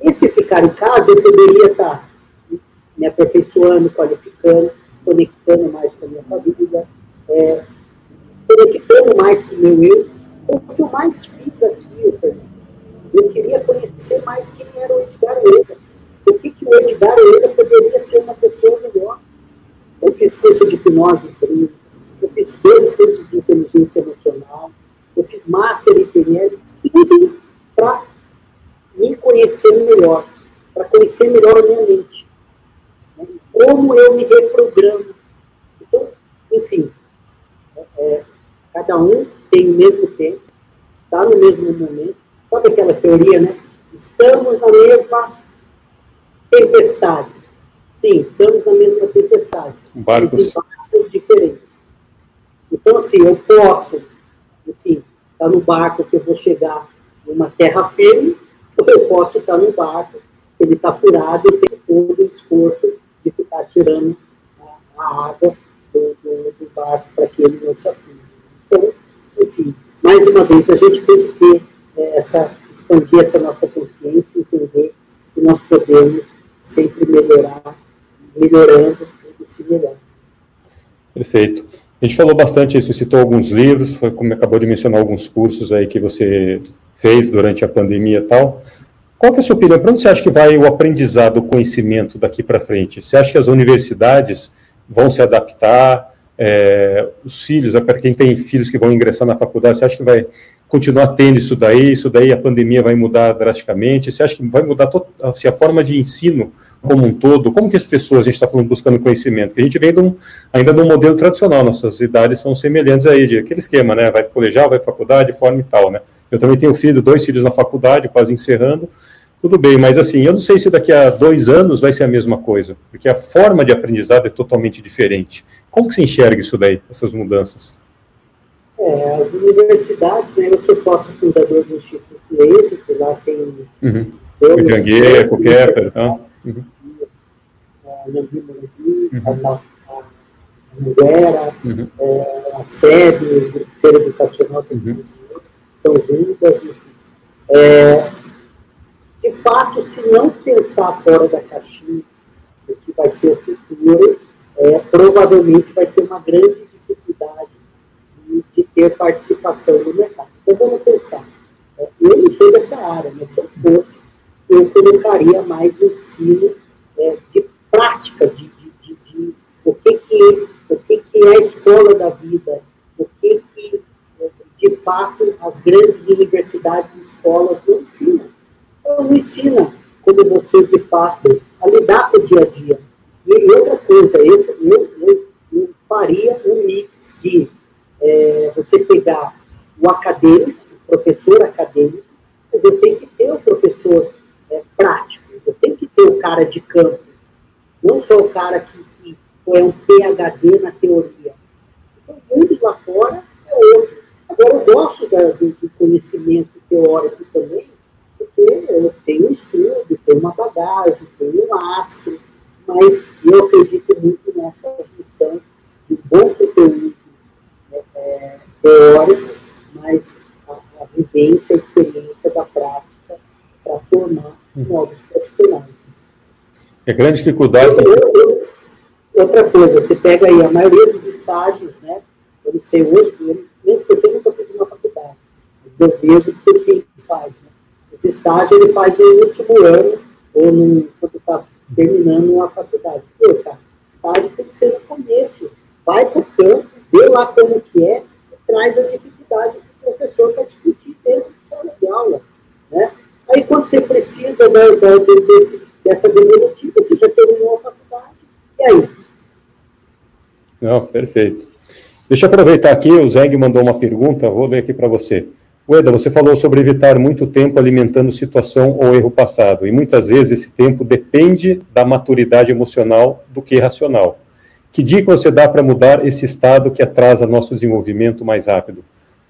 Esse ficar em casa eu poderia estar me aperfeiçoando, qualificando, conectando mais com a minha família, é, conectando mais com o meu eu. O que eu mais fiz aqui, eu queria conhecer mais quem era o Edgar Eda. O que, que o Edgar Eda poderia ser uma pessoa melhor. Eu fiz curso de hipnose clínica, eu fiz dois cursos de inteligência emocional, eu fiz master em PNL, tudo para me conhecer melhor, para conhecer melhor a minha mente como eu me reprogramo. Então, enfim, é, é, cada um tem o mesmo tempo, está no mesmo momento. Sabe aquela teoria, né? Estamos na mesma tempestade. Sim, estamos na mesma tempestade. Barcos. diferentes. Então, assim, eu posso, enfim, estar no barco que eu vou chegar numa terra firme, ou eu posso estar no barco que ele está furado e tem todo o esforço de ficar tirando a, água do, do, do barco para que ele não se afunde. Então, enfim, mais uma vez, a gente tem que ter é, essa, expandir essa nossa consciência, entender que nós podemos sempre melhorar, melhorando. Perfeito. A gente falou bastante, você citou alguns livros, foi como acabou de mencionar alguns cursos aí que você fez durante a pandemia e tal. Qual que é a sua opinião? Para onde você acha que vai o aprendizado, o conhecimento daqui para frente? Você acha que as universidades vão se adaptar? É, os filhos, é, para quem tem filhos que vão ingressar na faculdade, você acha que vai continuar tendo isso daí? Isso daí a pandemia vai mudar drasticamente? Você acha que vai mudar assim, a forma de ensino como um todo? Como que as pessoas, a gente está falando buscando conhecimento? Porque a gente vem de um, ainda de um modelo tradicional, nossas idades são semelhantes aí, de aquele esquema, né? Vai para colegial, vai para faculdade, forma e tal, né? Eu também tenho filho, dois filhos na faculdade, quase encerrando. Tudo bem, mas assim, eu não sei se daqui a dois anos vai ser a mesma coisa, porque a forma de aprendizado é totalmente diferente. Como que você enxerga isso daí, essas mudanças? É, as universidades, né, eu sou sócio fundador do Instituto Êxito, lá tem uhum. o Janguê, o Kepler. Uhum. A uhum. a Mulher, uhum. é, a SEB, o Ser Educacional, uhum. São Judas, enfim. É, de fato, se não pensar fora da caixinha, o que vai ser o futuro, é, provavelmente vai ter uma grande dificuldade de, de, ter participação no mercado. Então, vamos pensar. É, eu não sou dessa área, mas se eu fosse, eu colocaria mais ensino é, de prática, de, de, de, de, o, que, que, o que, que é a escola da vida, o que, que de fato as grandes universidades e escolas não ensinam. Então, não ensina como você, de fato, a lidar com o dia a dia. E outra coisa, eu, eu, eu, eu faria um mix de é, você pegar o acadêmico, o professor acadêmico, mas eu tenho que ter o professor é, prático, eu tenho que ter o cara de campo, não só o cara que, que é um PHD na teoria. Então, o mundo lá fora é outro. Agora, eu gosto da, do, do conhecimento teórico também, porque eu tenho estudo, tenho uma bagagem, tenho um astro, mas eu acredito muito nessa função de bom conteúdo né, é, teórico, mas a, a, vivência, a experiência da prática para formar hum. novos profissionais. É grande dificuldade. Outra coisa, você pega aí a maioria dos estágios, né? Eu não sei hoje, mesmo porque eu nunca fiz uma faculdade, eu vejo que quem faz. Né? Esse estágio ele faz no último ano, ou no, quando está terminando a faculdade. Pô, cara, estágio tem que ser no começo. Vai para o campo, vê lá como que é, e traz a dificuldade para o professor para discutir dentro de sala de aula. Né? Aí quando você precisa da, da, desse, dessa devolutiva, você já terminou a faculdade, e aí? Não, perfeito. Deixa eu aproveitar aqui, o Zeg mandou uma pergunta, vou ler aqui para você. Ueda, você falou sobre evitar muito tempo alimentando situação ou erro passado, e muitas vezes esse tempo depende da maturidade emocional do que racional. Que dica você dá para mudar esse estado que atrasa nosso desenvolvimento mais rápido?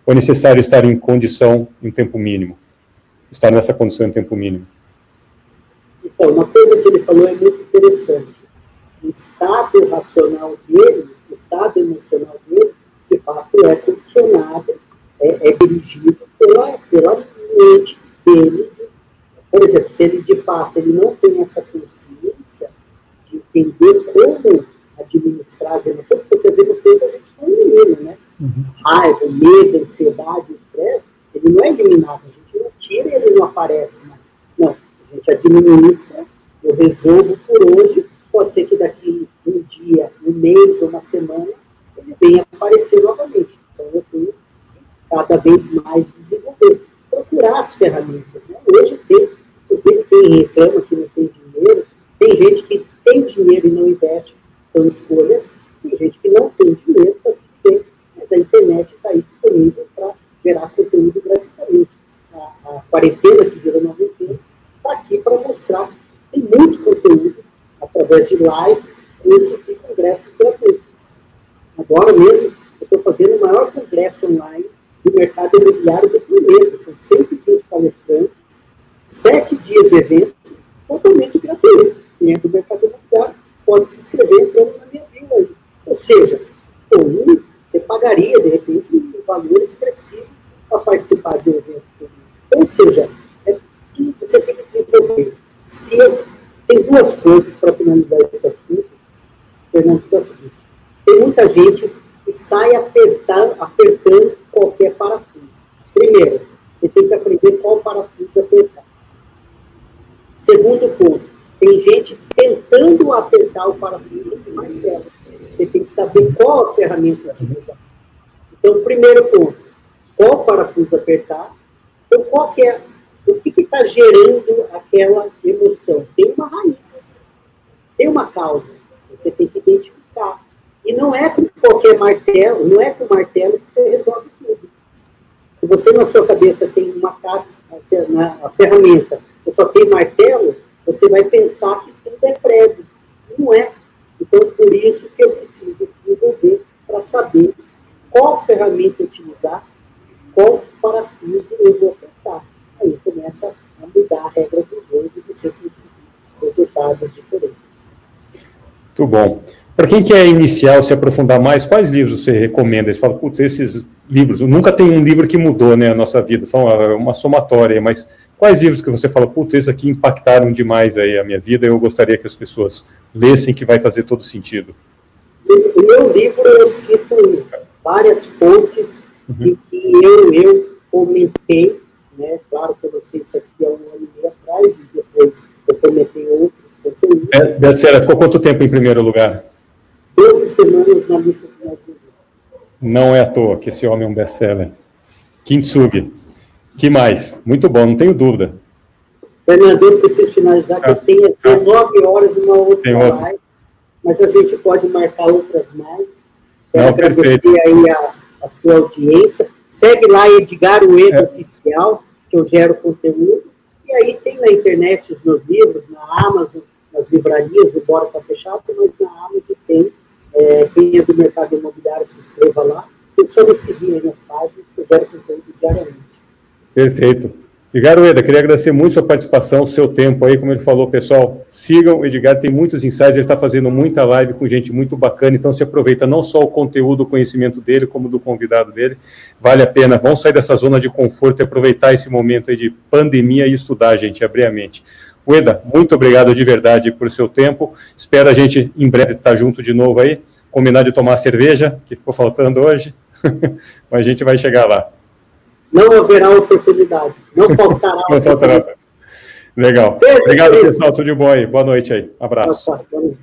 Ou é necessário estar em condição em tempo mínimo? Estar nessa condição em tempo mínimo? Então, uma coisa que ele falou é muito interessante. O estado racional dele, o estado emocional dele, de fato, é condicionado, é, é dirigido pela, pela mente dele. Por exemplo, se ele de fato ele não tem essa consciência de entender como administrar as emoções, porque as emoções a gente não elimina, né? Uhum. Raiva, medo, ansiedade, estresse, ele não é eliminado, a gente não tira e ele não aparece. A gente administra, eu resolvo por hoje, pode ser que daqui um dia, um mês, uma semana, ele venha aparecer novamente. Então eu tenho cada vez mais desenvolver. Procurar as ferramentas. Né? Hoje tem, tem quem reclama que não tem dinheiro, tem gente que tem dinheiro e não investe, são escolhas, tem gente que não tem dinheiro, tem, mas a internet está aí disponível para gerar conteúdo gratuitamente. A, a quarentena que virou noventena está aqui para mostrar tem muito conteúdo através de lives, cursos e congressos gratuitos. Agora mesmo, eu estou fazendo o maior congresso online do mercado imobiliário do planeta. São 120 palestrantes, sete dias de evento, totalmente gratuito. Quem é do mercado imobiliário pode se inscrever entrando na minha bio aí. Ou seja, um, você pagaria, de repente, um valor expressivo para participar de um evento como esse. Ou seja, é que você tem que desenvolver. Se eu, tem duas coisas para finalizar esse assunto, Fernando, que é o seguinte. Tem muita gente que sai apertando, apertando qualquer parafuso. Primeiro, você tem que aprender qual parafuso apertar. Segundo ponto, tem gente tentando apertar o parafuso que mais quebra. Você tem que saber qual a ferramenta usar. Então, primeiro ponto, qual apertar, ou qual é, o que está gerando aquela emoção. Tem uma raiz, tem uma causa. Você tem que identificar. E não é com qualquer martelo, não é com martelo que você resolve tudo. Se você na sua cabeça tem uma carta, a ferramenta, ou só tem martelo, você vai pensar que tudo é prego. Não é. Então, por isso que eu preciso desenvolver para saber qual ferramenta utilizar, qual parafuso eu vou apertar. Aí começa a mudar a regra do jogo e você conseguir resultados diferentes. Muito bom. Para quem quer iniciar ou se aprofundar mais, quais livros você recomenda? Você fala, putz, esses livros, nunca tem um livro que mudou né, a nossa vida, são uma somatória, mas quais livros que você fala, putz, esses aqui impactaram demais aí a minha vida, eu gostaria que as pessoas lessem, que vai fazer todo sentido? No meu livro eu cito várias fontes uhum. em que eu, eu comentei, né, claro que eu não sei isso aqui há um ano e meio atrás, e depois eu comentei outros conteúdos. É, ficou quanto tempo em primeiro lugar? 12 semanas na lista de mais Não é à toa que esse homem é um best-seller. Kintsugi. que mais? Muito bom, não tenho dúvida. Fernando, eu preciso finalizar que ah, eu tenho 19 ah, horas uma outra tem live, outra. mas a gente pode marcar outras mais. Quero agradecer perfeito. aí a, a, sua audiência. Segue lá Edgar Ueda é. Oficial, que eu gero conteúdo. E aí tem na internet os meus livros, na Amazon, nas livrarias, embora está fechado, mas na Amazon tem é, quem é do mercado imobiliário, se inscreva lá. Eu só me aí nas páginas, eu quero conteúdo diariamente. Perfeito. Edgar Ueda, queria agradecer muito sua participação, seu tempo aí, como ele falou, pessoal, sigam o Edgar, tem muitos insights, ele está fazendo muita live com gente muito bacana, então se aproveita não só o conteúdo, o conhecimento dele, como do convidado dele, vale a pena, vamos sair dessa zona de conforto e aproveitar esse momento aí de pandemia e estudar, gente, abrir a mente. Ueda, muito obrigado de verdade por seu tempo. Espero a gente em breve estar junto de novo aí. Combinar de tomar cerveja, que ficou faltando hoje. [laughs] Mas a gente vai chegar lá. Não haverá oportunidade. Não faltará. [laughs] Não faltará. Legal. Obrigado, pessoal. Tudo de bom aí. Boa noite aí. Abraço. Boa